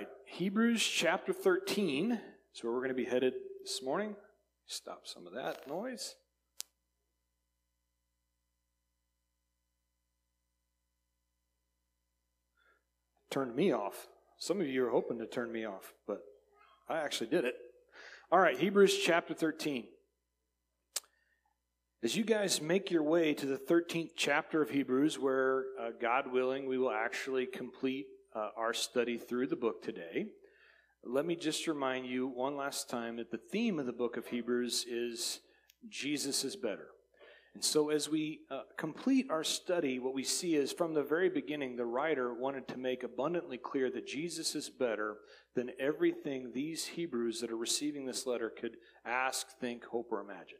right, Hebrews chapter 13 is where we're going to be headed this morning. Stop some of that noise. Turned me off. Some of you are hoping to turn me off, but I actually did it. All right, Hebrews chapter 13. As you guys make your way to the 13th chapter of Hebrews, where uh, God willing, we will actually complete uh, our study through the book today, let me just remind you one last time that the theme of the book of Hebrews is Jesus is better. And so, as we uh, complete our study, what we see is from the very beginning, the writer wanted to make abundantly clear that Jesus is better than everything these Hebrews that are receiving this letter could ask, think, hope, or imagine.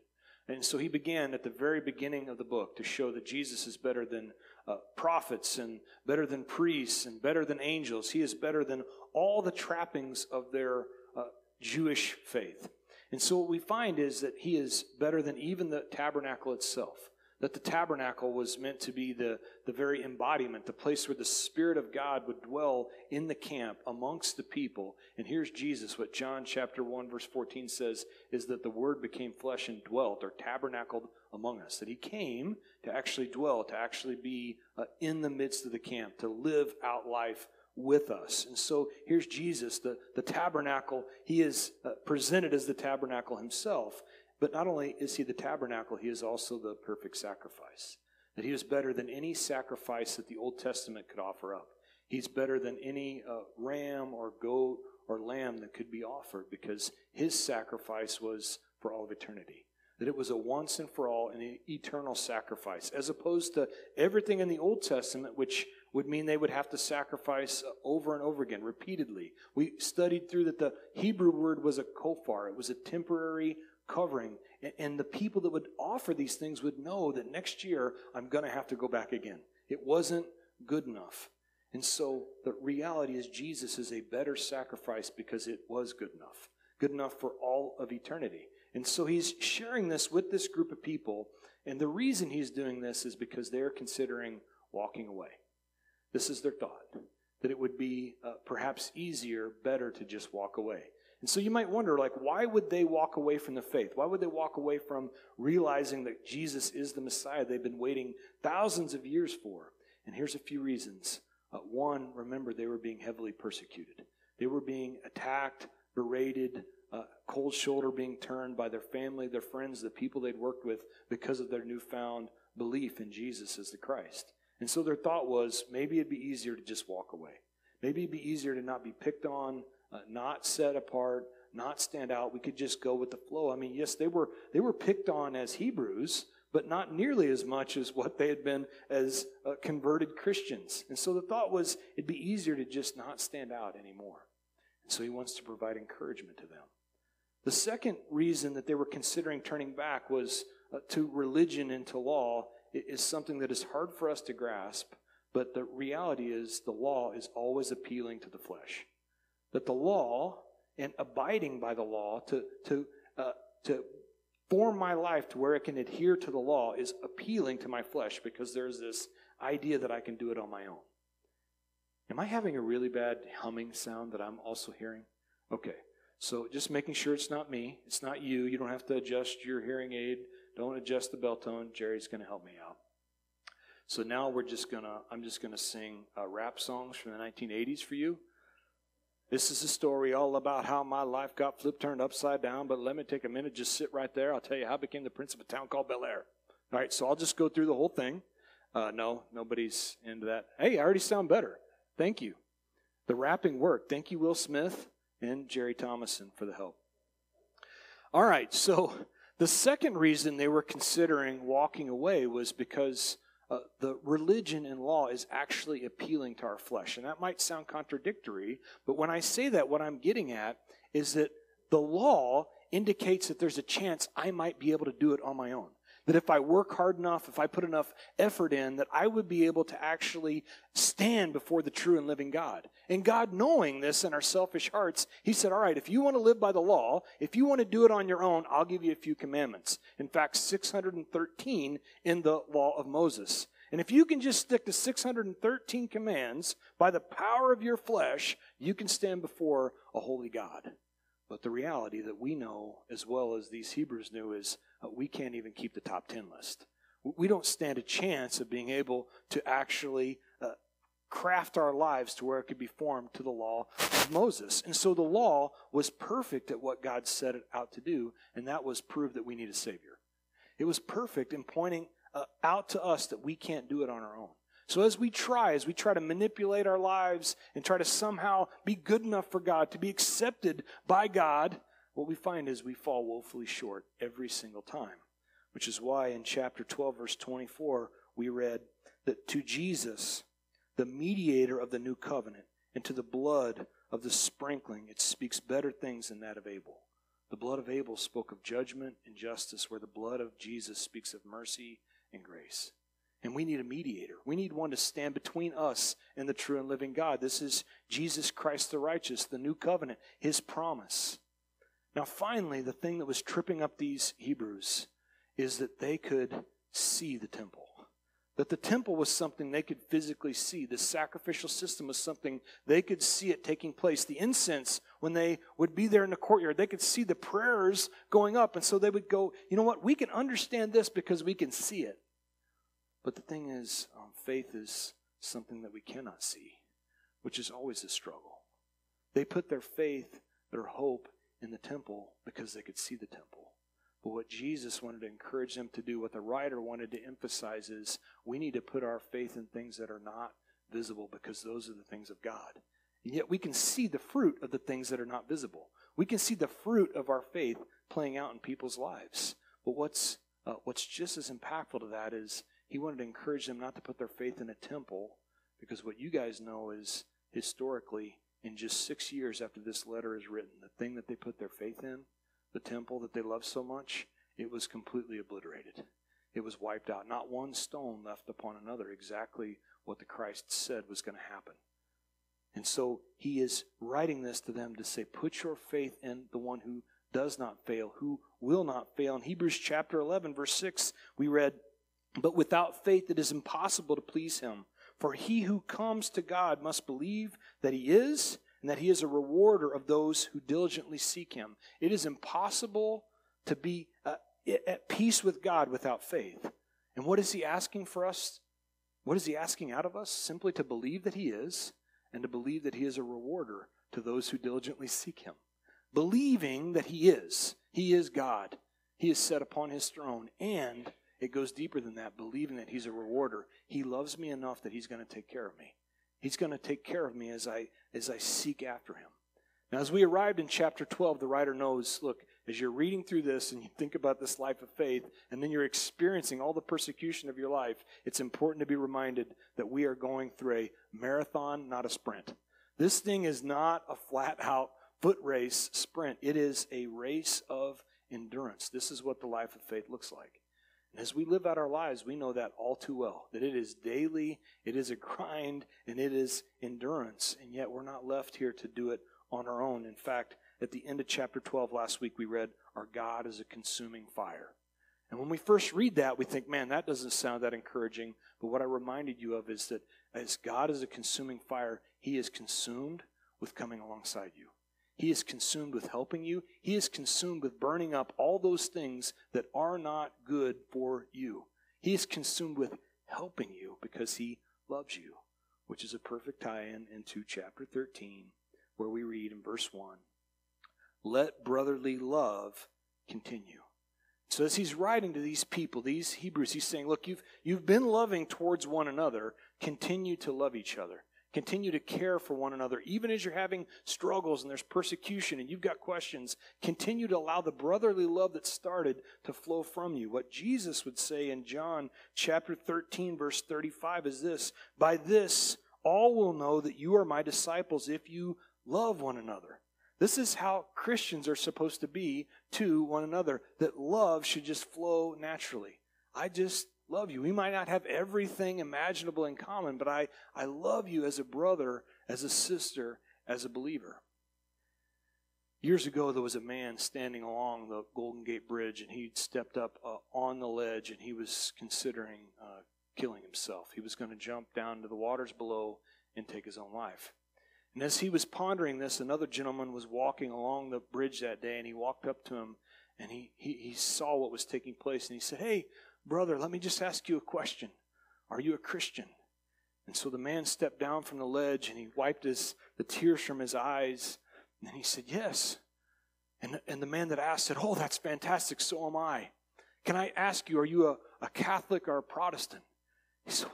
And so he began at the very beginning of the book to show that Jesus is better than uh, prophets and better than priests and better than angels. He is better than all the trappings of their uh, Jewish faith. And so what we find is that he is better than even the tabernacle itself that the tabernacle was meant to be the, the very embodiment, the place where the Spirit of God would dwell in the camp amongst the people. And here's Jesus. What John chapter 1, verse 14 says is that the Word became flesh and dwelt or tabernacled among us. That He came to actually dwell, to actually be uh, in the midst of the camp, to live out life with us. And so here's Jesus, the, the tabernacle. He is uh, presented as the tabernacle himself. But not only is he the tabernacle, he is also the perfect sacrifice. That he is better than any sacrifice that the Old Testament could offer up. He's better than any uh, ram or goat or lamb that could be offered because his sacrifice was for all of eternity. That it was a once and for all and an eternal sacrifice, as opposed to everything in the Old Testament, which would mean they would have to sacrifice uh, over and over again, repeatedly. We studied through that the Hebrew word was a kofar, it was a temporary covering. And the people that would offer these things would know that next year I'm going to have to go back again. It wasn't good enough. And so the reality is Jesus is a better sacrifice because it was good enough, good enough for all of eternity. And so he's sharing this with this group of people. And the reason he's doing this is because they're considering walking away. This is their thought that it would be uh, perhaps easier, better to just walk away. And so you might wonder, like, why would they walk away from the faith? Why would they walk away from realizing that Jesus is the Messiah they've been waiting thousands of years for? And here's a few reasons. Uh, one, remember, they were being heavily persecuted. They were being attacked, berated, uh, cold shoulder being turned by their family, their friends, the people they'd worked with because of their newfound belief in Jesus as the Christ. And so their thought was maybe it'd be easier to just walk away. Maybe it'd be easier to not be picked on, uh, not set apart, not stand out. We could just go with the flow. I mean, yes, they were they were picked on as Hebrews, but not nearly as much as what they had been as uh, converted Christians. And so the thought was it'd be easier to just not stand out anymore. And so he wants to provide encouragement to them. The second reason that they were considering turning back was uh, to religion and to law is something that is hard for us to grasp, but the reality is the law is always appealing to the flesh that the law and abiding by the law to, to, uh, to form my life to where it can adhere to the law is appealing to my flesh because there's this idea that I can do it on my own. Am I having a really bad humming sound that I'm also hearing? Okay. So just making sure it's not me, it's not you. You don't have to adjust your hearing aid. Don't adjust the bell tone. Jerry's going to help me out. So now we're just gonna. I'm just gonna sing uh, rap songs from the 1980s for you. This is a story all about how my life got flipped, turned upside down. But let me take a minute, just sit right there. I'll tell you how I became the prince of a town called Bel Air. All right, so I'll just go through the whole thing. Uh, no, nobody's into that. Hey, I already sound better. Thank you. The rapping worked. Thank you, Will Smith and Jerry Thomason, for the help. All right, so the second reason they were considering walking away was because uh, the religion and law is actually appealing to our flesh. And that might sound contradictory, but when I say that, what I'm getting at is that the law indicates that there's a chance I might be able to do it on my own. That if I work hard enough, if I put enough effort in, that I would be able to actually stand before the true and living God. And God, knowing this in our selfish hearts, He said, All right, if you want to live by the law, if you want to do it on your own, I'll give you a few commandments. In fact, 613 in the law of Moses. And if you can just stick to 613 commands by the power of your flesh, you can stand before a holy God. But the reality that we know, as well as these Hebrews knew, is uh, we can't even keep the top 10 list. We don't stand a chance of being able to actually uh, craft our lives to where it could be formed to the law of Moses. And so the law was perfect at what God set it out to do, and that was prove that we need a Savior. It was perfect in pointing uh, out to us that we can't do it on our own. So as we try, as we try to manipulate our lives and try to somehow be good enough for God, to be accepted by God, what we find is we fall woefully short every single time. Which is why in chapter 12, verse 24, we read that to Jesus, the mediator of the new covenant, and to the blood of the sprinkling, it speaks better things than that of Abel. The blood of Abel spoke of judgment and justice, where the blood of Jesus speaks of mercy and grace. And we need a mediator. We need one to stand between us and the true and living God. This is Jesus Christ the righteous, the new covenant, his promise. Now, finally, the thing that was tripping up these Hebrews is that they could see the temple. That the temple was something they could physically see. The sacrificial system was something they could see it taking place. The incense, when they would be there in the courtyard, they could see the prayers going up. And so they would go, you know what? We can understand this because we can see it. But the thing is, um, faith is something that we cannot see, which is always a struggle. They put their faith, their hope in the temple because they could see the temple. But what Jesus wanted to encourage them to do, what the writer wanted to emphasize is we need to put our faith in things that are not visible because those are the things of God. And yet we can see the fruit of the things that are not visible. We can see the fruit of our faith playing out in people's lives. But what's uh, what's just as impactful to that is he wanted to encourage them not to put their faith in a temple, because what you guys know is historically, in just six years after this letter is written, the thing that they put their faith in, the temple that they loved so much, it was completely obliterated. It was wiped out. Not one stone left upon another, exactly what the Christ said was going to happen. And so he is writing this to them to say, put your faith in the one who does not fail, who will not fail. In Hebrews chapter 11, verse 6, we read, but without faith, it is impossible to please him. For he who comes to God must believe that he is, and that he is a rewarder of those who diligently seek him. It is impossible to be uh, at peace with God without faith. And what is he asking for us? What is he asking out of us? Simply to believe that he is, and to believe that he is a rewarder to those who diligently seek him. Believing that he is, he is God, he is set upon his throne, and it goes deeper than that, believing that He's a rewarder. He loves me enough that He's going to take care of me. He's going to take care of me as I, as I seek after Him. Now, as we arrived in chapter 12, the writer knows look, as you're reading through this and you think about this life of faith, and then you're experiencing all the persecution of your life, it's important to be reminded that we are going through a marathon, not a sprint. This thing is not a flat out foot race sprint, it is a race of endurance. This is what the life of faith looks like. As we live out our lives, we know that all too well that it is daily, it is a grind, and it is endurance. And yet we're not left here to do it on our own. In fact, at the end of chapter 12 last week, we read, Our God is a consuming fire. And when we first read that, we think, man, that doesn't sound that encouraging. But what I reminded you of is that as God is a consuming fire, He is consumed with coming alongside you. He is consumed with helping you. He is consumed with burning up all those things that are not good for you. He is consumed with helping you because he loves you, which is a perfect tie in into chapter 13, where we read in verse 1 Let brotherly love continue. So as he's writing to these people, these Hebrews, he's saying, Look, you've, you've been loving towards one another, continue to love each other. Continue to care for one another. Even as you're having struggles and there's persecution and you've got questions, continue to allow the brotherly love that started to flow from you. What Jesus would say in John chapter 13, verse 35 is this By this, all will know that you are my disciples if you love one another. This is how Christians are supposed to be to one another, that love should just flow naturally. I just love you. We might not have everything imaginable in common, but I, I love you as a brother, as a sister, as a believer. Years ago, there was a man standing along the Golden Gate Bridge, and he stepped up uh, on the ledge and he was considering uh, killing himself. He was going to jump down to the waters below and take his own life. And as he was pondering this, another gentleman was walking along the bridge that day, and he walked up to him and he, he, he saw what was taking place, and he said, Hey, brother, let me just ask you a question. Are you a Christian? And so the man stepped down from the ledge and he wiped his, the tears from his eyes, and he said, Yes. And, and the man that asked said, Oh, that's fantastic, so am I. Can I ask you, are you a, a Catholic or a Protestant? He said,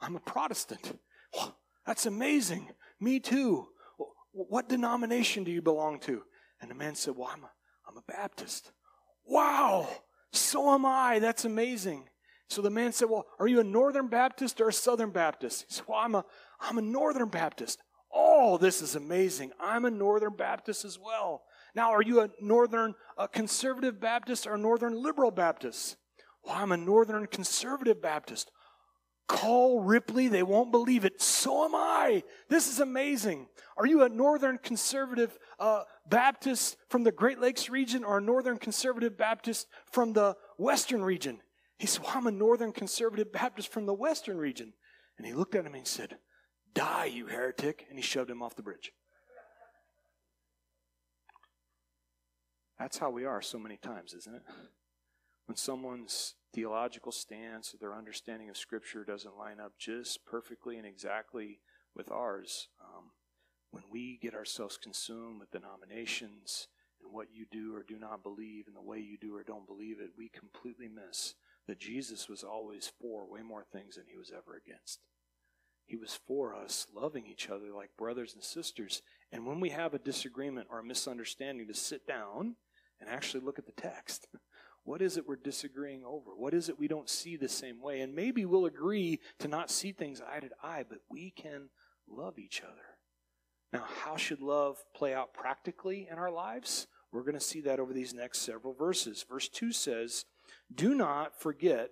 I'm a Protestant. Well, that's amazing. Me too. What denomination do you belong to? And the man said, Well, I'm a, I'm a Baptist. Wow. So am I. That's amazing. So the man said, Well, are you a Northern Baptist or a Southern Baptist? He said, Well, I'm a, I'm a Northern Baptist. Oh, this is amazing. I'm a Northern Baptist as well. Now, are you a Northern a Conservative Baptist or a Northern Liberal Baptist? Well, I'm a Northern Conservative Baptist. Call Ripley, they won't believe it. So am I. This is amazing. Are you a Northern Conservative uh, Baptist from the Great Lakes region or a Northern Conservative Baptist from the Western region? He said, Well, I'm a Northern Conservative Baptist from the Western region. And he looked at him and he said, Die, you heretic. And he shoved him off the bridge. That's how we are so many times, isn't it? When someone's theological stance or their understanding of Scripture doesn't line up just perfectly and exactly with ours, um, when we get ourselves consumed with denominations and what you do or do not believe and the way you do or don't believe it, we completely miss that Jesus was always for way more things than he was ever against. He was for us loving each other like brothers and sisters. And when we have a disagreement or a misunderstanding, to sit down and actually look at the text. What is it we're disagreeing over? What is it we don't see the same way? And maybe we'll agree to not see things eye to eye, but we can love each other. Now, how should love play out practically in our lives? We're going to see that over these next several verses. Verse 2 says, Do not forget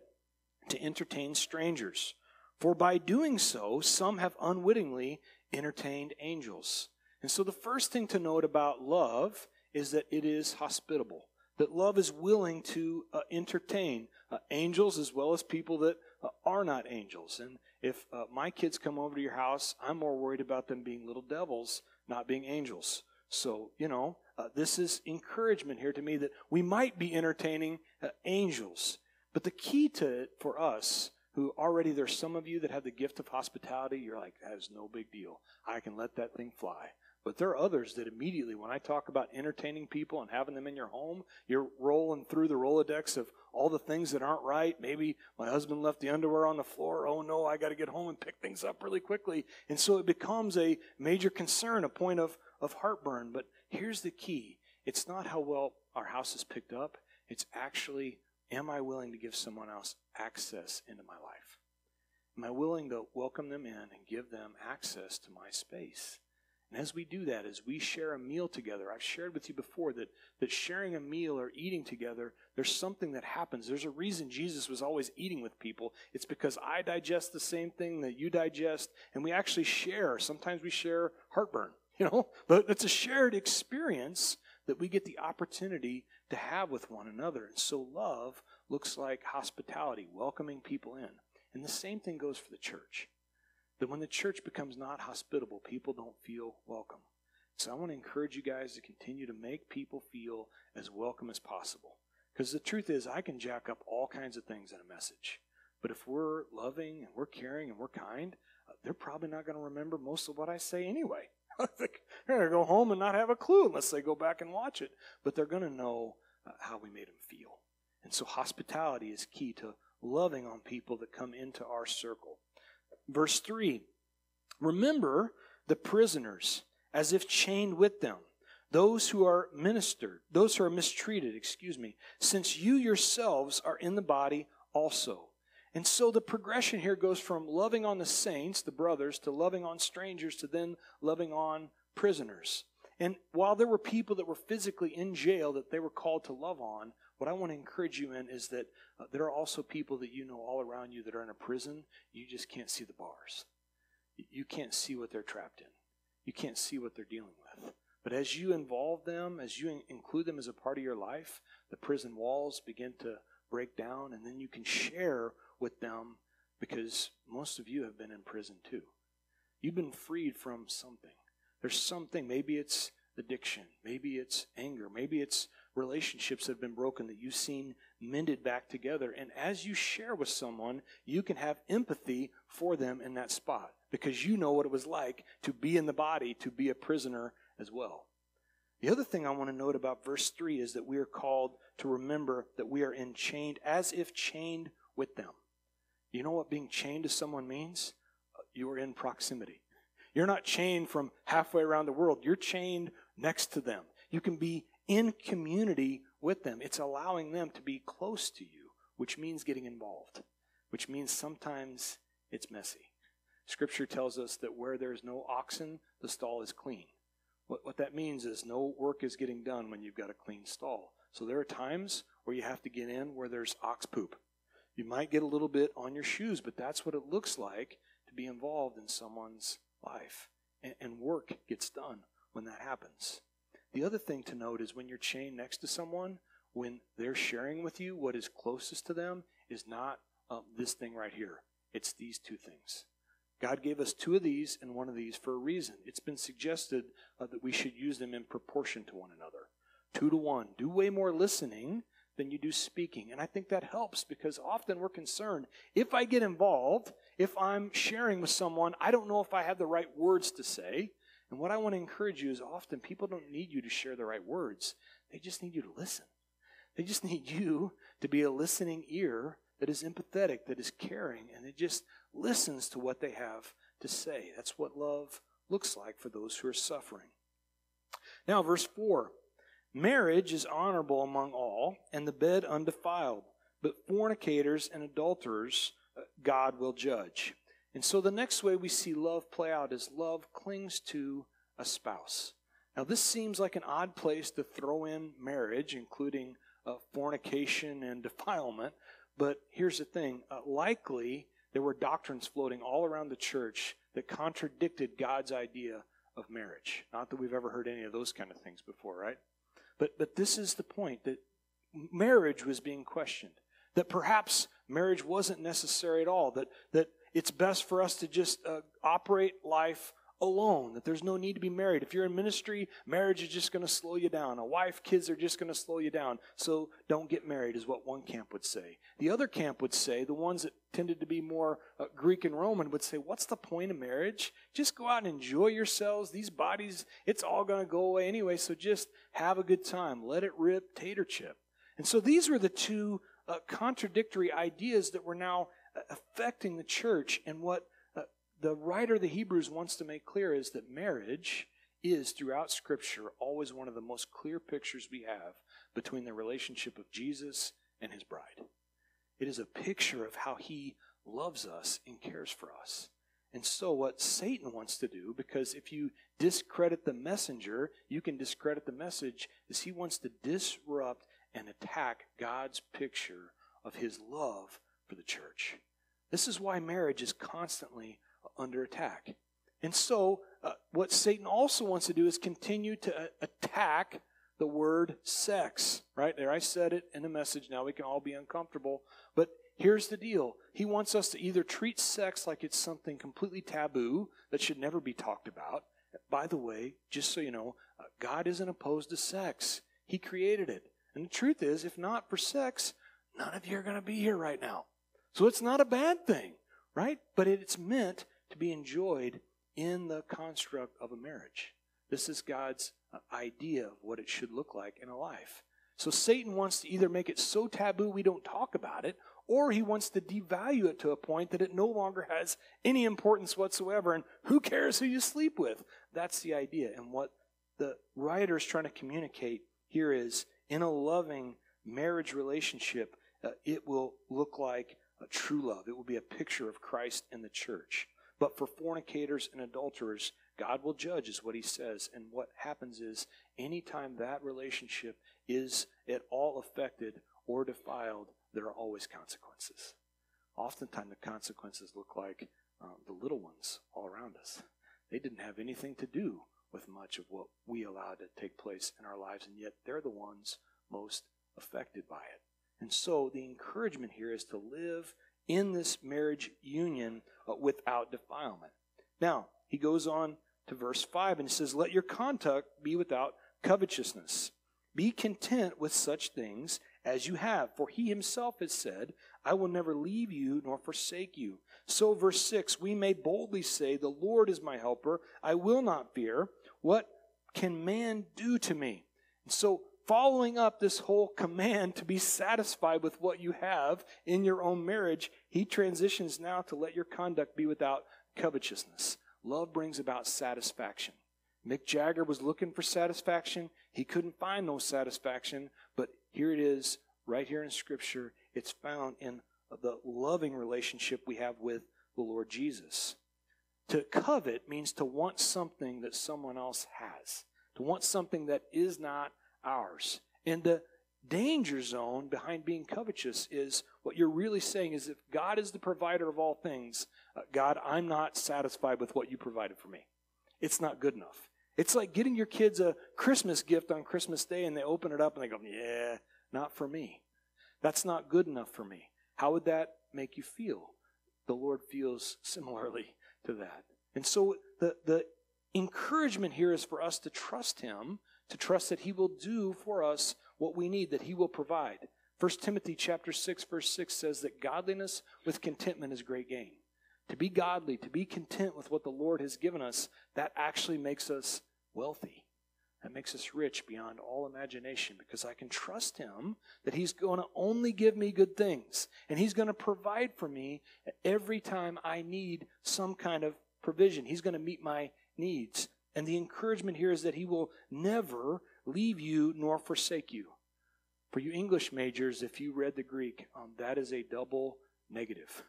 to entertain strangers, for by doing so, some have unwittingly entertained angels. And so, the first thing to note about love is that it is hospitable that love is willing to uh, entertain uh, angels as well as people that uh, are not angels. And if uh, my kids come over to your house, I'm more worried about them being little devils, not being angels. So, you know, uh, this is encouragement here to me that we might be entertaining uh, angels. But the key to it for us, who already there's some of you that have the gift of hospitality, you're like, that is no big deal. I can let that thing fly. But there are others that immediately, when I talk about entertaining people and having them in your home, you're rolling through the Rolodex of all the things that aren't right. Maybe my husband left the underwear on the floor. Oh no, I got to get home and pick things up really quickly. And so it becomes a major concern, a point of, of heartburn. But here's the key it's not how well our house is picked up, it's actually, am I willing to give someone else access into my life? Am I willing to welcome them in and give them access to my space? And as we do that, as we share a meal together, I've shared with you before that, that sharing a meal or eating together, there's something that happens. There's a reason Jesus was always eating with people. It's because I digest the same thing that you digest, and we actually share. Sometimes we share heartburn, you know, but it's a shared experience that we get the opportunity to have with one another. And so love looks like hospitality, welcoming people in. And the same thing goes for the church that when the church becomes not hospitable, people don't feel welcome. So I want to encourage you guys to continue to make people feel as welcome as possible. Because the truth is, I can jack up all kinds of things in a message. But if we're loving and we're caring and we're kind, uh, they're probably not going to remember most of what I say anyway. they're going to go home and not have a clue unless they go back and watch it. But they're going to know uh, how we made them feel. And so hospitality is key to loving on people that come into our circle. Verse 3 Remember the prisoners as if chained with them, those who are ministered, those who are mistreated, excuse me, since you yourselves are in the body also. And so the progression here goes from loving on the saints, the brothers, to loving on strangers, to then loving on prisoners. And while there were people that were physically in jail that they were called to love on, what I want to encourage you in is that uh, there are also people that you know all around you that are in a prison. You just can't see the bars. You can't see what they're trapped in. You can't see what they're dealing with. But as you involve them, as you include them as a part of your life, the prison walls begin to break down, and then you can share with them because most of you have been in prison too. You've been freed from something. There's something, maybe it's addiction, maybe it's anger, maybe it's relationships have been broken that you've seen mended back together. And as you share with someone, you can have empathy for them in that spot because you know what it was like to be in the body, to be a prisoner as well. The other thing I want to note about verse 3 is that we are called to remember that we are enchained as if chained with them. You know what being chained to someone means? You are in proximity. You're not chained from halfway around the world, you're chained next to them. You can be in community with them. It's allowing them to be close to you, which means getting involved, which means sometimes it's messy. Scripture tells us that where there's no oxen, the stall is clean. What, what that means is no work is getting done when you've got a clean stall. So there are times where you have to get in where there's ox poop. You might get a little bit on your shoes, but that's what it looks like to be involved in someone's life. And, and work gets done when that happens. The other thing to note is when you're chained next to someone, when they're sharing with you what is closest to them, is not um, this thing right here. It's these two things. God gave us two of these and one of these for a reason. It's been suggested uh, that we should use them in proportion to one another. Two to one. Do way more listening than you do speaking. And I think that helps because often we're concerned if I get involved, if I'm sharing with someone, I don't know if I have the right words to say. And what I want to encourage you is often people don't need you to share the right words, they just need you to listen. They just need you to be a listening ear that is empathetic, that is caring, and it just listens to what they have to say. That's what love looks like for those who are suffering. Now, verse 4 Marriage is honorable among all, and the bed undefiled, but fornicators and adulterers uh, God will judge. And so the next way we see love play out is love clings to a spouse. Now, this seems like an odd place to throw in marriage, including uh, fornication and defilement, but here's the thing uh, likely there were doctrines floating all around the church that contradicted God's idea of marriage. Not that we've ever heard any of those kind of things before, right? But, but this is the point that marriage was being questioned. That perhaps marriage wasn't necessary at all. That, that it's best for us to just uh, operate life alone, that there's no need to be married. If you're in ministry, marriage is just going to slow you down. A wife, kids are just going to slow you down. So don't get married, is what one camp would say. The other camp would say, the ones that tended to be more uh, Greek and Roman, would say, What's the point of marriage? Just go out and enjoy yourselves. These bodies, it's all going to go away anyway, so just have a good time. Let it rip, tater chip. And so these were the two uh, contradictory ideas that were now affecting the church and what uh, the writer of the Hebrews wants to make clear is that marriage is, throughout Scripture, always one of the most clear pictures we have between the relationship of Jesus and his bride. It is a picture of how he loves us and cares for us. And so, what Satan wants to do, because if you discredit the messenger, you can discredit the message, is he wants to disrupt and attack God's picture of his love for the church. This is why marriage is constantly under attack. And so, uh, what Satan also wants to do is continue to uh, attack the word sex. Right there, I said it in the message. Now we can all be uncomfortable. But here's the deal He wants us to either treat sex like it's something completely taboo that should never be talked about. By the way, just so you know, uh, God isn't opposed to sex, He created it. And the truth is, if not for sex, none of you are going to be here right now. So it's not a bad thing, right? But it's meant to be enjoyed in the construct of a marriage. This is God's idea of what it should look like in a life. So Satan wants to either make it so taboo we don't talk about it, or he wants to devalue it to a point that it no longer has any importance whatsoever. And who cares who you sleep with? That's the idea. And what the writer is trying to communicate here is in a loving marriage relationship, uh, it will look like a true love. It will be a picture of Christ and the church. But for fornicators and adulterers, God will judge, is what he says. And what happens is, anytime that relationship is at all affected or defiled, there are always consequences. Oftentimes, the consequences look like um, the little ones all around us. They didn't have anything to do with much of what we allowed to take place in our lives, and yet they're the ones most affected by it. And so, the encouragement here is to live in this marriage union uh, without defilement. Now, he goes on to verse 5 and says, Let your conduct be without covetousness. Be content with such things as you have, for he himself has said, I will never leave you nor forsake you. So, verse 6, we may boldly say, The Lord is my helper. I will not fear. What can man do to me? And so, following up this whole command to be satisfied with what you have in your own marriage, he transitions now to let your conduct be without covetousness. Love brings about satisfaction. Mick Jagger was looking for satisfaction. He couldn't find no satisfaction, but here it is, right here in Scripture. It's found in the loving relationship we have with the Lord Jesus. To covet means to want something that someone else has, to want something that is not ours. And the danger zone behind being covetous is what you're really saying is if God is the provider of all things, uh, God, I'm not satisfied with what you provided for me. It's not good enough. It's like getting your kids a Christmas gift on Christmas Day and they open it up and they go, yeah, not for me. That's not good enough for me. How would that make you feel? The Lord feels similarly to that. And so the, the encouragement here is for us to trust Him, to trust that He will do for us what we need, that He will provide. 1 Timothy chapter 6, verse 6 says that godliness with contentment is great gain. To be godly, to be content with what the Lord has given us, that actually makes us wealthy. That makes us rich beyond all imagination because I can trust Him that He's going to only give me good things. And He's going to provide for me every time I need some kind of provision. He's going to meet my needs. And the encouragement here is that He will never leave you nor forsake you. For you English majors, if you read the Greek, um, that is a double negative.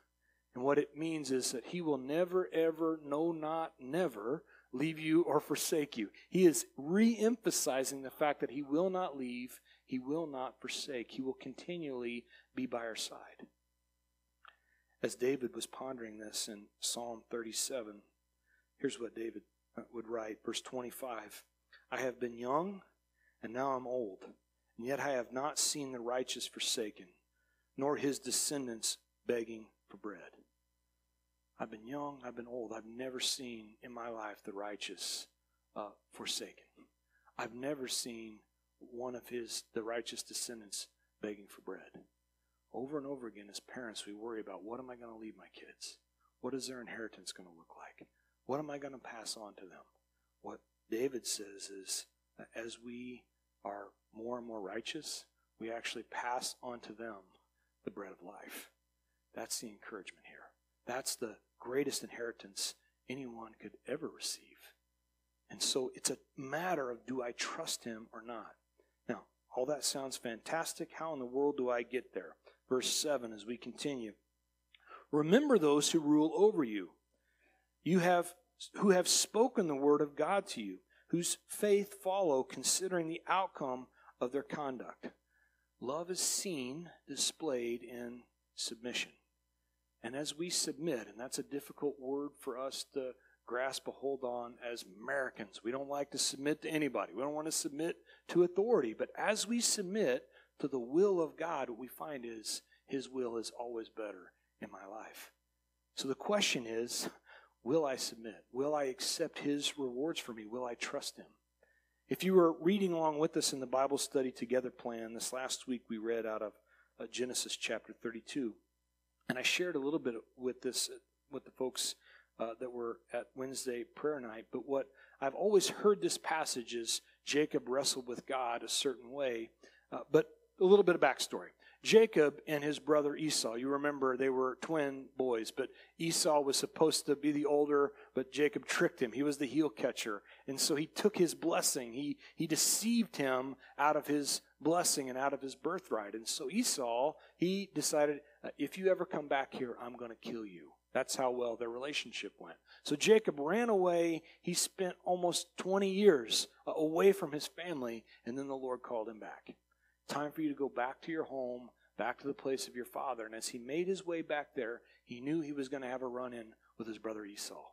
And what it means is that he will never, ever, no, not, never leave you or forsake you. He is re emphasizing the fact that he will not leave, he will not forsake, he will continually be by our side. As David was pondering this in Psalm 37, here's what David would write, verse 25 I have been young, and now I'm old, and yet I have not seen the righteous forsaken, nor his descendants begging for bread. I've been young, I've been old. I've never seen in my life the righteous uh, forsaken. I've never seen one of his, the righteous descendants, begging for bread. Over and over again, as parents, we worry about what am I going to leave my kids? What is their inheritance going to look like? What am I going to pass on to them? What David says is, as we are more and more righteous, we actually pass on to them the bread of life. That's the encouragement here. That's the greatest inheritance anyone could ever receive. And so it's a matter of do I trust him or not? Now, all that sounds fantastic. How in the world do I get there? Verse 7 as we continue. Remember those who rule over you. You have who have spoken the word of God to you, whose faith follow considering the outcome of their conduct. Love is seen displayed in submission. And as we submit, and that's a difficult word for us to grasp a hold on as Americans, we don't like to submit to anybody. We don't want to submit to authority. But as we submit to the will of God, what we find is His will is always better in my life. So the question is will I submit? Will I accept His rewards for me? Will I trust Him? If you were reading along with us in the Bible study together plan, this last week we read out of uh, Genesis chapter 32. And I shared a little bit with this with the folks uh, that were at Wednesday prayer night. But what I've always heard this passage is Jacob wrestled with God a certain way. Uh, but a little bit of backstory. Jacob and his brother Esau, you remember they were twin boys, but Esau was supposed to be the older, but Jacob tricked him. He was the heel catcher. And so he took his blessing. He, he deceived him out of his blessing and out of his birthright. And so Esau, he decided, uh, if you ever come back here, I'm going to kill you. That's how well their relationship went. So Jacob ran away. He spent almost 20 years uh, away from his family, and then the Lord called him back. Time for you to go back to your home, back to the place of your father. And as he made his way back there, he knew he was going to have a run in with his brother Esau.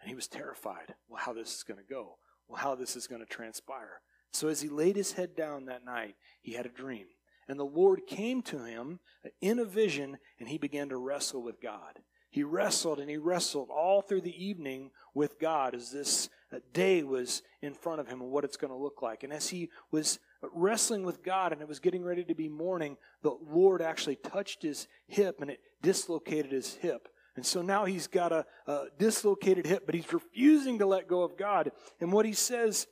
And he was terrified. Well, how this is going to go. Well, how this is going to transpire. So as he laid his head down that night, he had a dream. And the Lord came to him in a vision, and he began to wrestle with God. He wrestled and he wrestled all through the evening with God as this day was in front of him and what it's going to look like. And as he was wrestling with God and it was getting ready to be morning, the Lord actually touched his hip and it dislocated his hip. And so now he's got a, a, dislocated hip, but he's refusing to let go of God. And what he says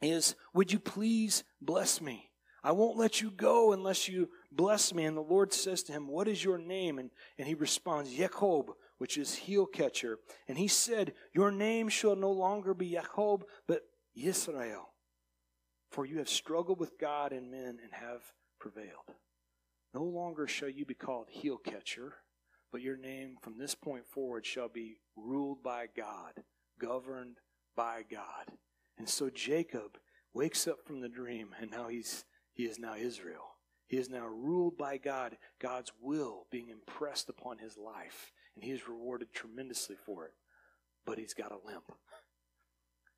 is, Would you please bless me? I won't let you go unless you bless me. And the Lord says to him, What is your name? And, and he responds, Jacob, which is heel catcher. And he said, Your name shall no longer be Jacob, but Israel. For you have struggled with God and men and have prevailed. No longer shall you be called heel catcher but your name from this point forward shall be ruled by God, governed by God. And so Jacob wakes up from the dream, and now he's he is now Israel. He is now ruled by God, God's will being impressed upon his life, and he is rewarded tremendously for it. But he's got a limp.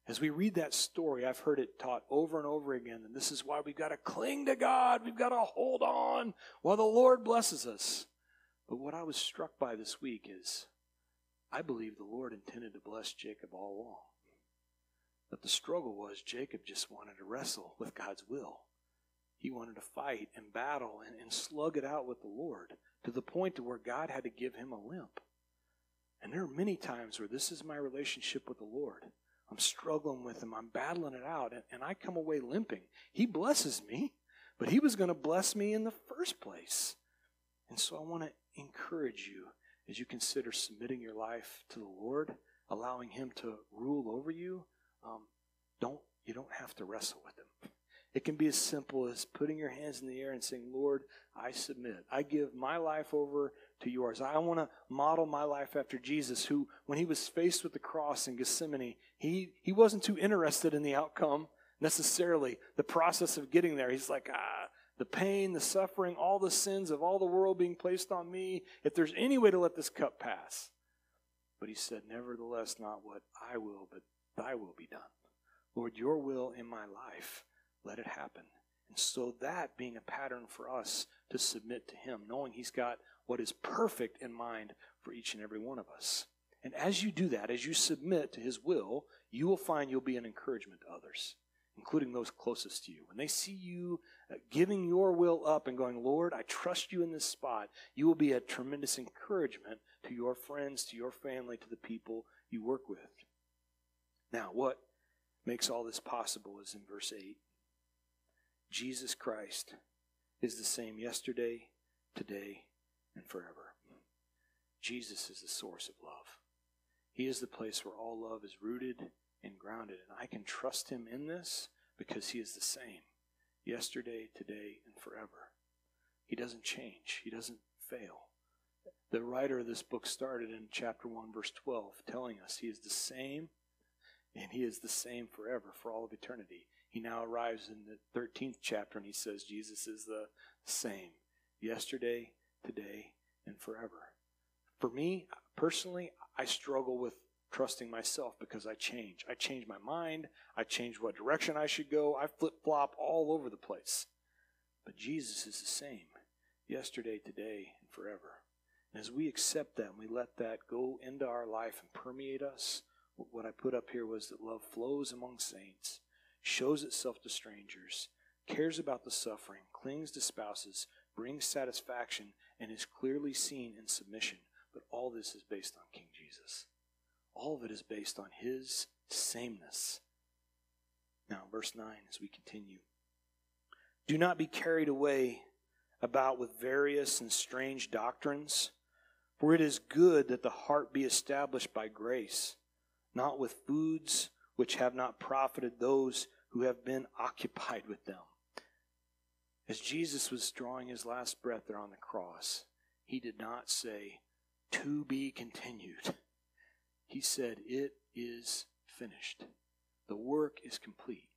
As we read that story, I've heard it taught over and over again, and this is why we've got to cling to God. We've got to hold on while the Lord blesses us. But what I was struck by this week is I believe the Lord intended to bless Jacob all along. But the struggle was Jacob just wanted to wrestle with God's will. He wanted to fight and battle and, and slug it out with the Lord to the point to where God had to give him a limp. And there are many times where this is my relationship with the Lord. I'm struggling with him. I'm battling it out. And, and I come away limping. He blesses me, but he was going to bless me in the first place. And so I want to encourage you as you consider submitting your life to the Lord, allowing Him to rule over you. Um, don't you don't have to wrestle with Him. It can be as simple as putting your hands in the air and saying, Lord, I submit. I give my life over to yours. I want to model my life after Jesus, who, when he was faced with the cross in Gethsemane, he, he wasn't too interested in the outcome necessarily, the process of getting there. He's like, ah, the pain, the suffering, all the sins of all the world being placed on me, if there's any way to let this cup pass. But he said, Nevertheless, not what I will, but thy will be done. Lord, your will in my life, let it happen. And so that being a pattern for us to submit to him, knowing he's got what is perfect in mind for each and every one of us. And as you do that, as you submit to his will, you will find you'll be an encouragement to others including those closest to you. When they see you uh, giving your will up and going, Lord, I trust you in this spot, you will be a tremendous encouragement to your friends, to your family, to the people you work with. Now, what makes all this possible is in verse 8 Jesus Christ is the same yesterday, today, and forever. Jesus is the source of love. He is the place where all love is rooted and grounded. And I can trust him in this because he is the same yesterday, today, and forever. He doesn't change, he doesn't fail. The writer of this book started in chapter 1, verse 12, telling us he is the same and he is the same forever for all of eternity. He now arrives in the 13th chapter and he says Jesus is the same yesterday, today, and forever. For me, personally, I struggle with trusting myself because I change. I change my mind. I change what direction I should go. I flip flop all over the place. But Jesus is the same yesterday, today, and forever. And as we accept that and we let that go into our life and permeate us, what I put up here was that love flows among saints, shows itself to strangers, cares about the suffering, clings to spouses, brings satisfaction, and is clearly seen in submission. But all this is based on King Jesus. All of it is based on his sameness. Now, verse 9, as we continue. Do not be carried away about with various and strange doctrines, for it is good that the heart be established by grace, not with foods which have not profited those who have been occupied with them. As Jesus was drawing his last breath there on the cross, he did not say, To be continued. He said, It is finished. The work is complete.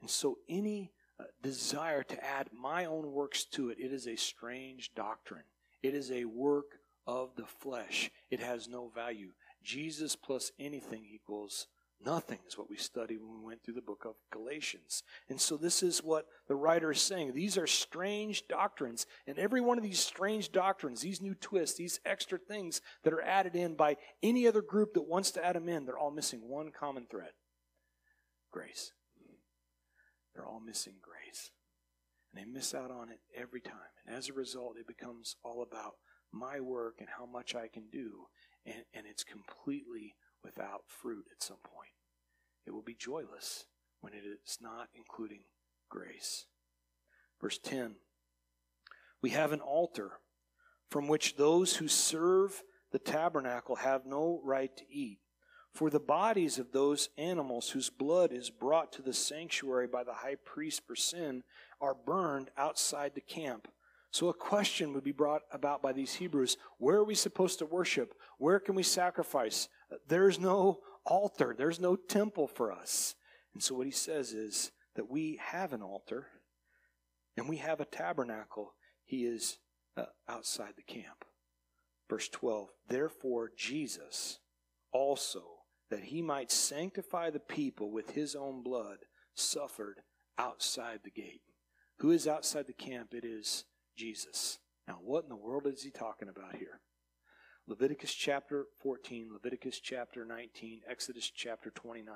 And so, any uh, desire to add my own works to it, it is a strange doctrine. It is a work of the flesh. It has no value. Jesus plus anything equals Nothing is what we studied when we went through the book of Galatians. And so this is what the writer is saying. These are strange doctrines. And every one of these strange doctrines, these new twists, these extra things that are added in by any other group that wants to add them in, they're all missing one common thread grace. They're all missing grace. And they miss out on it every time. And as a result, it becomes all about my work and how much I can do. And, and it's completely without fruit at some point. It will be joyless when it is not including grace. Verse 10 We have an altar from which those who serve the tabernacle have no right to eat. For the bodies of those animals whose blood is brought to the sanctuary by the high priest for sin are burned outside the camp. So a question would be brought about by these Hebrews where are we supposed to worship? Where can we sacrifice? There's no altar, there's no temple for us. And so what he says is that we have an altar and we have a tabernacle. He is uh, outside the camp. Verse 12 Therefore, Jesus also, that he might sanctify the people with his own blood, suffered outside the gate. Who is outside the camp? It is Jesus. Now, what in the world is he talking about here? Leviticus chapter 14, Leviticus chapter 19, Exodus chapter 29.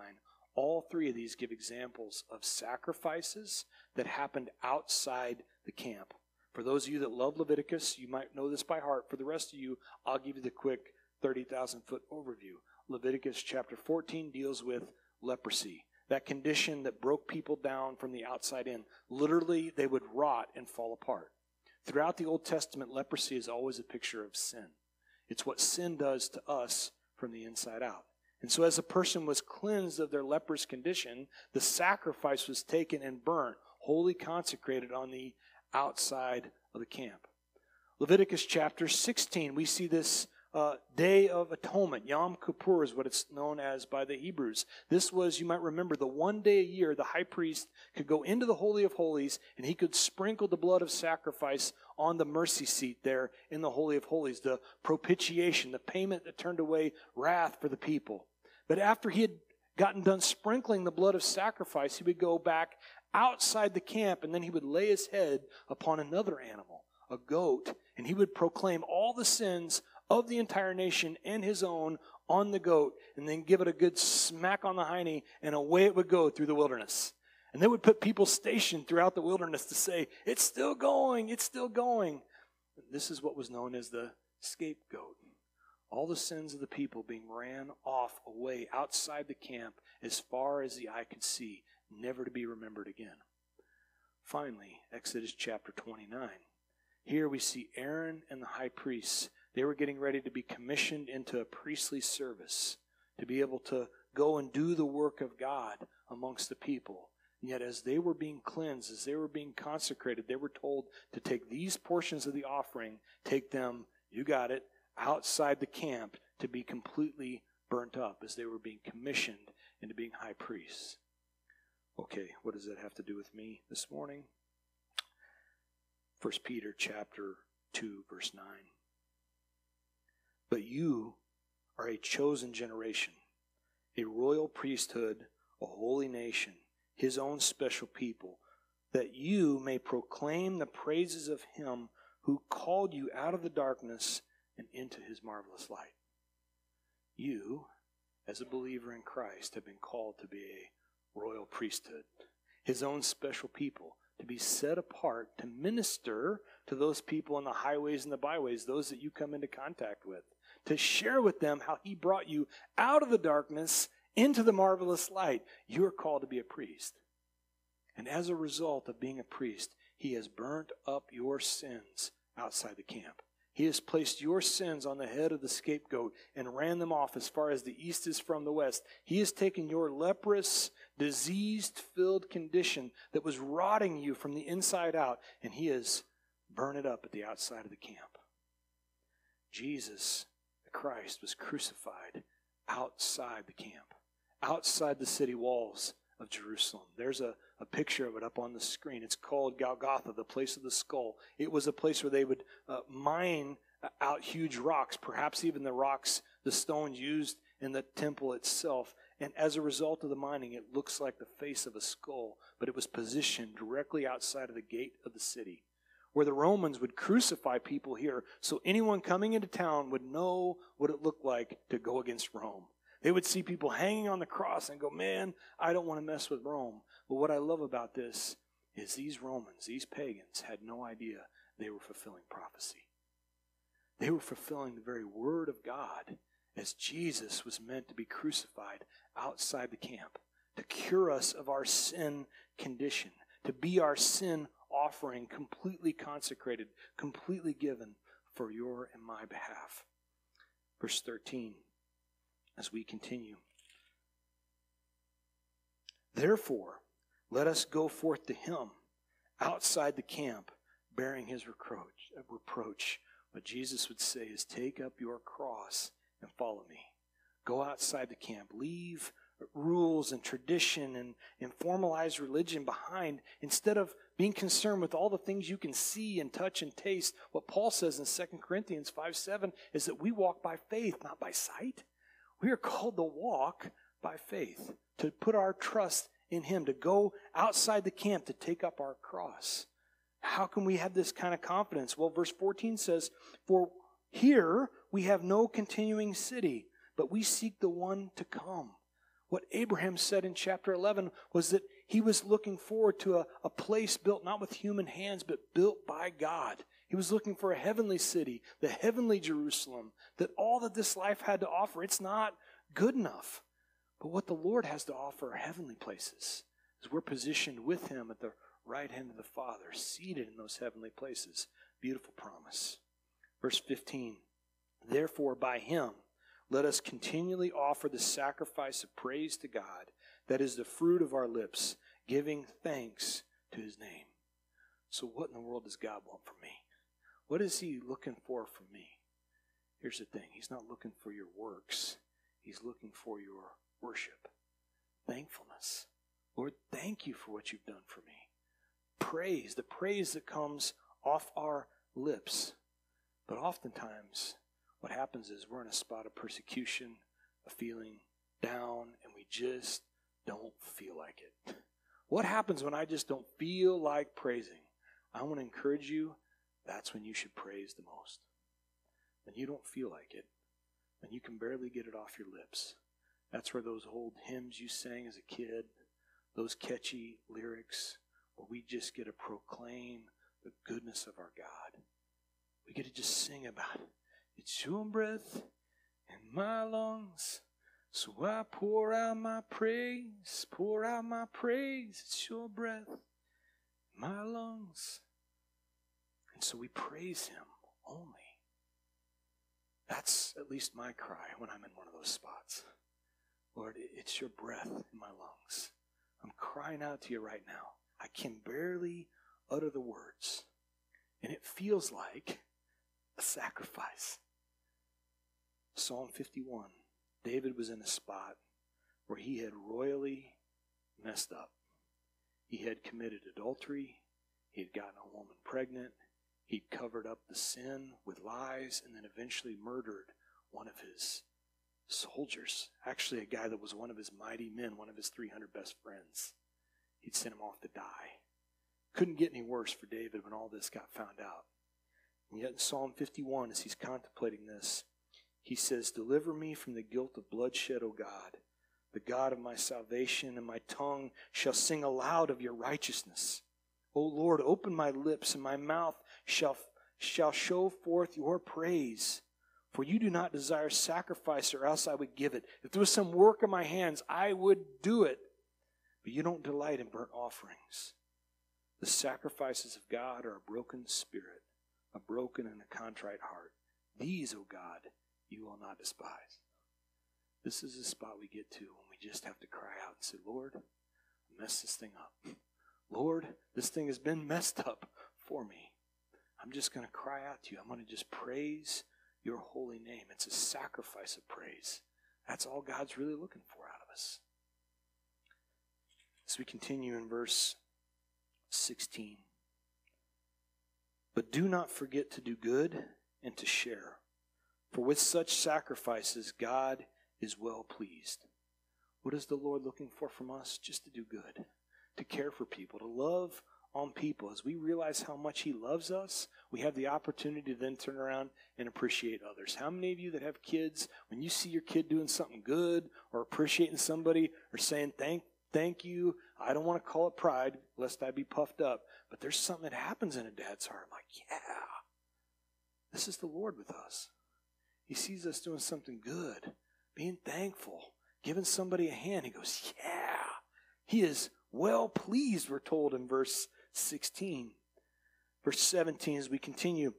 All three of these give examples of sacrifices that happened outside the camp. For those of you that love Leviticus, you might know this by heart. For the rest of you, I'll give you the quick 30,000 foot overview. Leviticus chapter 14 deals with leprosy, that condition that broke people down from the outside in. Literally, they would rot and fall apart. Throughout the Old Testament, leprosy is always a picture of sin. It's what sin does to us from the inside out. And so, as a person was cleansed of their leprous condition, the sacrifice was taken and burnt, wholly consecrated on the outside of the camp. Leviticus chapter 16, we see this uh, Day of Atonement. Yom Kippur is what it's known as by the Hebrews. This was, you might remember, the one day a year the high priest could go into the Holy of Holies and he could sprinkle the blood of sacrifice on the mercy seat there in the Holy of Holies, the propitiation, the payment that turned away wrath for the people. But after he had gotten done sprinkling the blood of sacrifice, he would go back outside the camp and then he would lay his head upon another animal, a goat, and he would proclaim all the sins of the entire nation and his own on the goat and then give it a good smack on the hiney and away it would go through the wilderness. And they would put people stationed throughout the wilderness to say, it's still going, it's still going. This is what was known as the scapegoat. All the sins of the people being ran off away outside the camp as far as the eye could see, never to be remembered again. Finally, Exodus chapter 29. Here we see Aaron and the high priests they were getting ready to be commissioned into a priestly service, to be able to go and do the work of God amongst the people. And yet, as they were being cleansed, as they were being consecrated, they were told to take these portions of the offering, take them, you got it, outside the camp to be completely burnt up as they were being commissioned into being high priests. Okay, what does that have to do with me this morning? 1 Peter chapter 2 verse 9. But you are a chosen generation, a royal priesthood, a holy nation, his own special people, that you may proclaim the praises of him who called you out of the darkness and into his marvelous light. You, as a believer in Christ, have been called to be a royal priesthood, his own special people, to be set apart to minister to those people on the highways and the byways, those that you come into contact with to share with them how he brought you out of the darkness into the marvelous light. You are called to be a priest. And as a result of being a priest, he has burnt up your sins outside the camp. He has placed your sins on the head of the scapegoat and ran them off as far as the east is from the west. He has taken your leprous, diseased filled condition that was rotting you from the inside out, and he has burned it up at the outside of the camp. Jesus the Christ was crucified outside the camp, outside the city walls of Jerusalem. There's a, a picture of it up on the screen. It's called Golgotha, the place of the skull. It was a place where they would uh, mine out huge rocks, perhaps even the rocks, the stones used in the temple itself. And as a result of the mining, it looks like the face of a skull, but it was positioned directly outside of the gate of the city, where the Romans would crucify people here so anyone coming into town would know what it looked like to go against Rome. They would see people hanging on the cross and go, Man, I don't want to mess with Rome. But what I love about this is these Romans, these pagans, had no idea they were fulfilling prophecy. They were fulfilling the very word of God as Jesus was meant to be crucified outside the camp to cure us of our sin condition, to be our sin offering, completely consecrated, completely given for your and my behalf. Verse 13, as we continue. Therefore, let us go forth to him outside the camp, bearing his reproach. Uh, reproach. What Jesus would say is, Take up your cross and follow me. Go outside the camp. Leave rules and tradition and, and formalized religion behind instead of being concerned with all the things you can see and touch and taste. What Paul says in 2 Corinthians 5 7 is that we walk by faith, not by sight. We are called to walk by faith, to put our trust in Him, to go outside the camp to take up our cross. How can we have this kind of confidence? Well, verse 14 says, For here we have no continuing city, but we seek the one to come. What Abraham said in chapter 11 was that he was looking forward to a, a place built not with human hands, but built by God. He was looking for a heavenly city, the heavenly Jerusalem, that all that this life had to offer, it's not good enough. But what the Lord has to offer are heavenly places, as we're positioned with Him at the right hand of the Father, seated in those heavenly places. Beautiful promise. Verse 15 Therefore, by Him, let us continually offer the sacrifice of praise to God, that is the fruit of our lips, giving thanks to His name. So, what in the world does God want from me? What is He looking for from me? Here's the thing He's not looking for your works, He's looking for your worship, thankfulness. Lord, thank you for what you've done for me. Praise, the praise that comes off our lips. But oftentimes, what happens is we're in a spot of persecution, a feeling down, and we just don't feel like it. What happens when I just don't feel like praising? I want to encourage you that's when you should praise the most. When you don't feel like it, when you can barely get it off your lips. That's where those old hymns you sang as a kid, those catchy lyrics, where we just get to proclaim the goodness of our God. We get to just sing about it. It's your breath in my lungs. So I pour out my praise, pour out my praise. It's your breath in my lungs. And so we praise Him only. That's at least my cry when I'm in one of those spots. Lord, it's your breath in my lungs. I'm crying out to you right now. I can barely utter the words. And it feels like a sacrifice. Psalm 51. David was in a spot where he had royally messed up. He had committed adultery. He had gotten a woman pregnant. He'd covered up the sin with lies and then eventually murdered one of his soldiers. Actually, a guy that was one of his mighty men, one of his 300 best friends. He'd sent him off to die. Couldn't get any worse for David when all this got found out. And yet in Psalm 51, as he's contemplating this, he says, Deliver me from the guilt of bloodshed, O God, the God of my salvation, and my tongue shall sing aloud of your righteousness. O Lord, open my lips, and my mouth shall, shall show forth your praise. For you do not desire sacrifice, or else I would give it. If there was some work in my hands, I would do it. But you don't delight in burnt offerings. The sacrifices of God are a broken spirit, a broken and a contrite heart. These, O God, you will not despise. This is the spot we get to when we just have to cry out and say, Lord, mess this thing up. Lord, this thing has been messed up for me. I'm just going to cry out to you. I'm going to just praise your holy name. It's a sacrifice of praise. That's all God's really looking for out of us. As we continue in verse 16. But do not forget to do good and to share for with such sacrifices, God is well pleased. What is the Lord looking for from us? Just to do good, to care for people, to love on people. As we realize how much He loves us, we have the opportunity to then turn around and appreciate others. How many of you that have kids, when you see your kid doing something good or appreciating somebody or saying thank thank you, I don't want to call it pride lest I be puffed up, but there's something that happens in a dad's heart. I'm like, yeah, this is the Lord with us. He sees us doing something good, being thankful, giving somebody a hand. He goes, yeah. He is well pleased, we're told in verse 16. Verse 17, as we continue,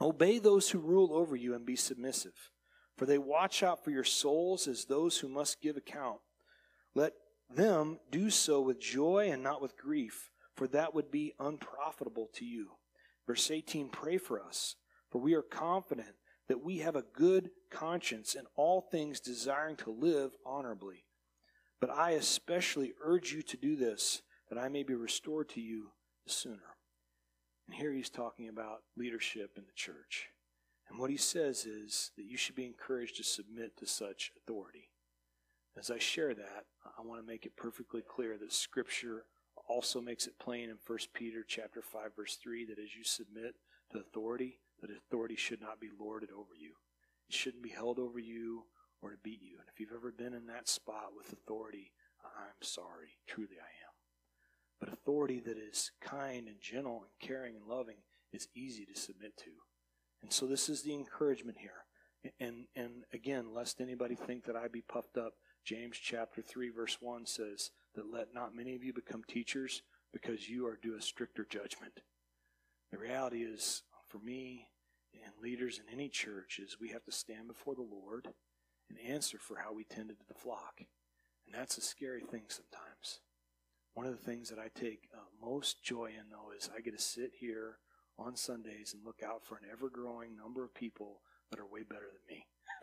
obey those who rule over you and be submissive, for they watch out for your souls as those who must give account. Let them do so with joy and not with grief, for that would be unprofitable to you. Verse 18, pray for us, for we are confident that we have a good conscience in all things, desiring to live honorably. But I especially urge you to do this, that I may be restored to you sooner. And here he's talking about leadership in the church. And what he says is that you should be encouraged to submit to such authority. As I share that, I want to make it perfectly clear that Scripture also makes it plain in 1 Peter chapter 5 verse 3 that as you submit to authority, that authority should not be lorded over you. It shouldn't be held over you or to beat you. And if you've ever been in that spot with authority, I'm sorry. Truly I am. But authority that is kind and gentle and caring and loving is easy to submit to. And so this is the encouragement here. And, and again, lest anybody think that I be puffed up, James chapter 3 verse 1 says that let not many of you become teachers because you are due a stricter judgment. The reality is, for me and leaders in any church, is we have to stand before the Lord and answer for how we tended to the flock. And that's a scary thing sometimes. One of the things that I take uh, most joy in, though, is I get to sit here on Sundays and look out for an ever growing number of people that are way better than me.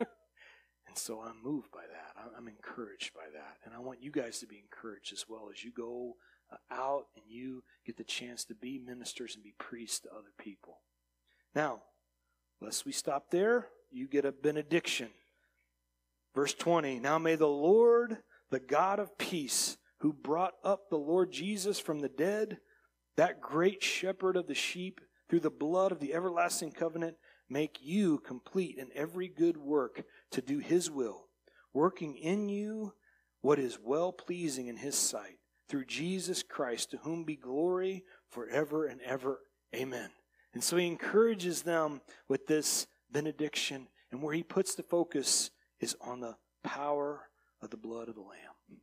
and so I'm moved by that. I'm encouraged by that. And I want you guys to be encouraged as well as you go uh, out and you get the chance to be ministers and be priests to other people. Now, lest we stop there, you get a benediction. Verse 20 Now may the Lord, the God of peace, who brought up the Lord Jesus from the dead, that great shepherd of the sheep, through the blood of the everlasting covenant, make you complete in every good work to do his will, working in you what is well pleasing in his sight, through Jesus Christ, to whom be glory forever and ever. Amen. And so he encourages them with this benediction, and where he puts the focus is on the power of the blood of the Lamb.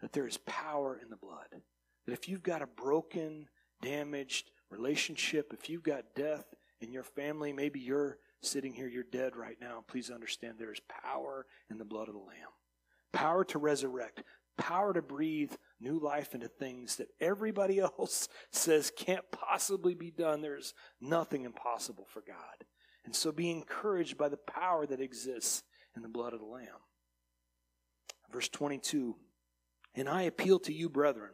That there is power in the blood. That if you've got a broken, damaged relationship, if you've got death in your family, maybe you're sitting here, you're dead right now. Please understand there is power in the blood of the Lamb. Power to resurrect, power to breathe new life into things that everybody else says can't possibly be done. There's nothing impossible for God. And so be encouraged by the power that exists in the blood of the Lamb. Verse 22 And I appeal to you, brethren,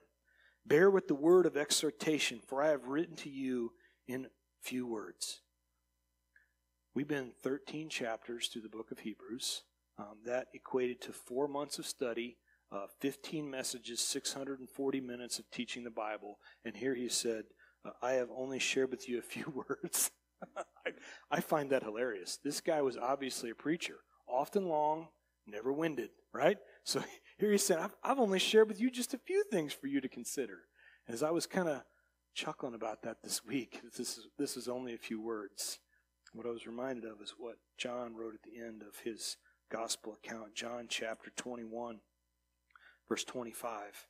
bear with the word of exhortation, for I have written to you in few words. We've been 13 chapters through the book of Hebrews. Um, that equated to four months of study, uh, 15 messages, 640 minutes of teaching the Bible. And here he said, uh, I have only shared with you a few words. I, I find that hilarious. This guy was obviously a preacher often long, never winded, right? So here he said, I've, I've only shared with you just a few things for you to consider. As I was kind of chuckling about that this week, this is, this is only a few words. What I was reminded of is what John wrote at the end of his gospel account, John chapter 21, verse 25.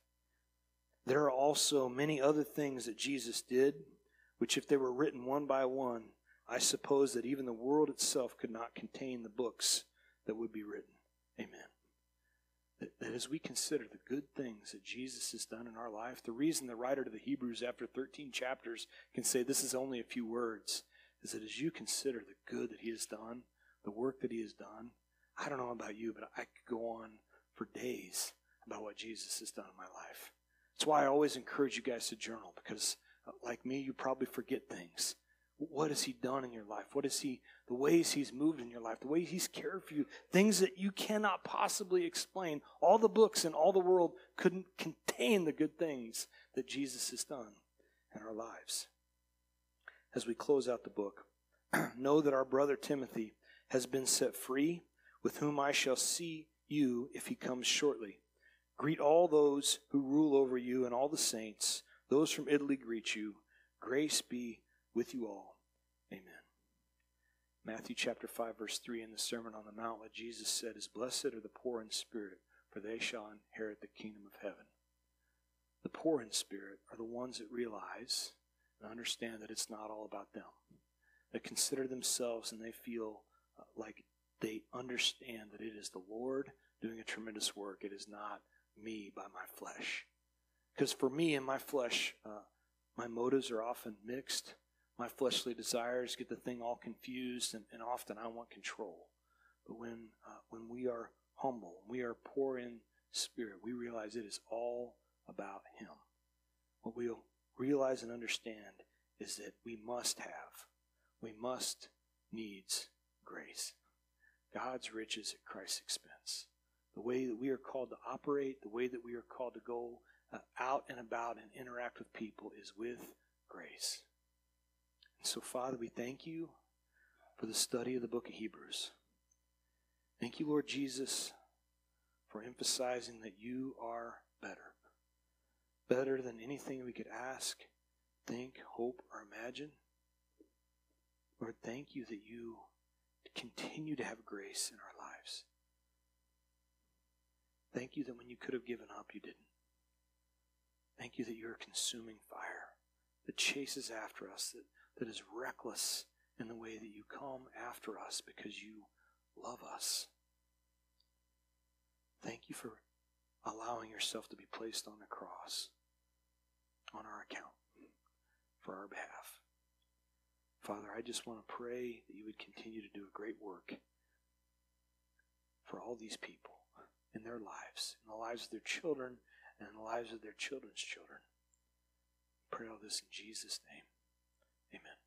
There are also many other things that Jesus did, which, if they were written one by one, I suppose that even the world itself could not contain the books that would be written. Amen. That, that, as we consider the good things that Jesus has done in our life, the reason the writer to the Hebrews, after 13 chapters, can say this is only a few words, is that as you consider the good that he has done, the work that he has done, I don't know about you, but I could go on for days about what Jesus has done in my life. That's why I always encourage you guys to journal, because uh, like me, you probably forget things. What has He done in your life? What is He, the ways He's moved in your life, the way He's cared for you, things that you cannot possibly explain. All the books in all the world couldn't contain the good things that Jesus has done in our lives. As we close out the book, know that our brother Timothy has been set free, with whom I shall see you if he comes shortly. Greet all those who rule over you and all the saints. Those from Italy greet you. Grace be with you all. Amen. Matthew chapter 5, verse 3 in the Sermon on the Mount, what Jesus said is, Blessed are the poor in spirit, for they shall inherit the kingdom of heaven. The poor in spirit are the ones that realize and understand that it's not all about them, that consider themselves and they feel uh, like they understand that it is the Lord doing a tremendous work. It is not me by my flesh. Because for me and my flesh, uh, my motives are often mixed. My fleshly desires get the thing all confused, and, and often I want control. But when, uh, when we are humble, we are poor in spirit, we realize it is all about Him. What we'll realize and understand is that we must have, we must needs grace. God's riches at Christ's expense. The way that we are called to operate, the way that we are called to go uh, out and about and interact with people is with grace. So, Father, we thank you for the study of the book of Hebrews. Thank you, Lord Jesus, for emphasizing that you are better. Better than anything we could ask, think, hope, or imagine. Lord, thank you that you continue to have grace in our lives. Thank you that when you could have given up, you didn't. Thank you that you're a consuming fire that chases after us, that, that is reckless in the way that you come after us because you love us. Thank you for allowing yourself to be placed on the cross on our account for our behalf. Father, I just want to pray that you would continue to do a great work for all these people in their lives, in the lives of their children, and in the lives of their children's children. Pray all this in Jesus' name. Amen.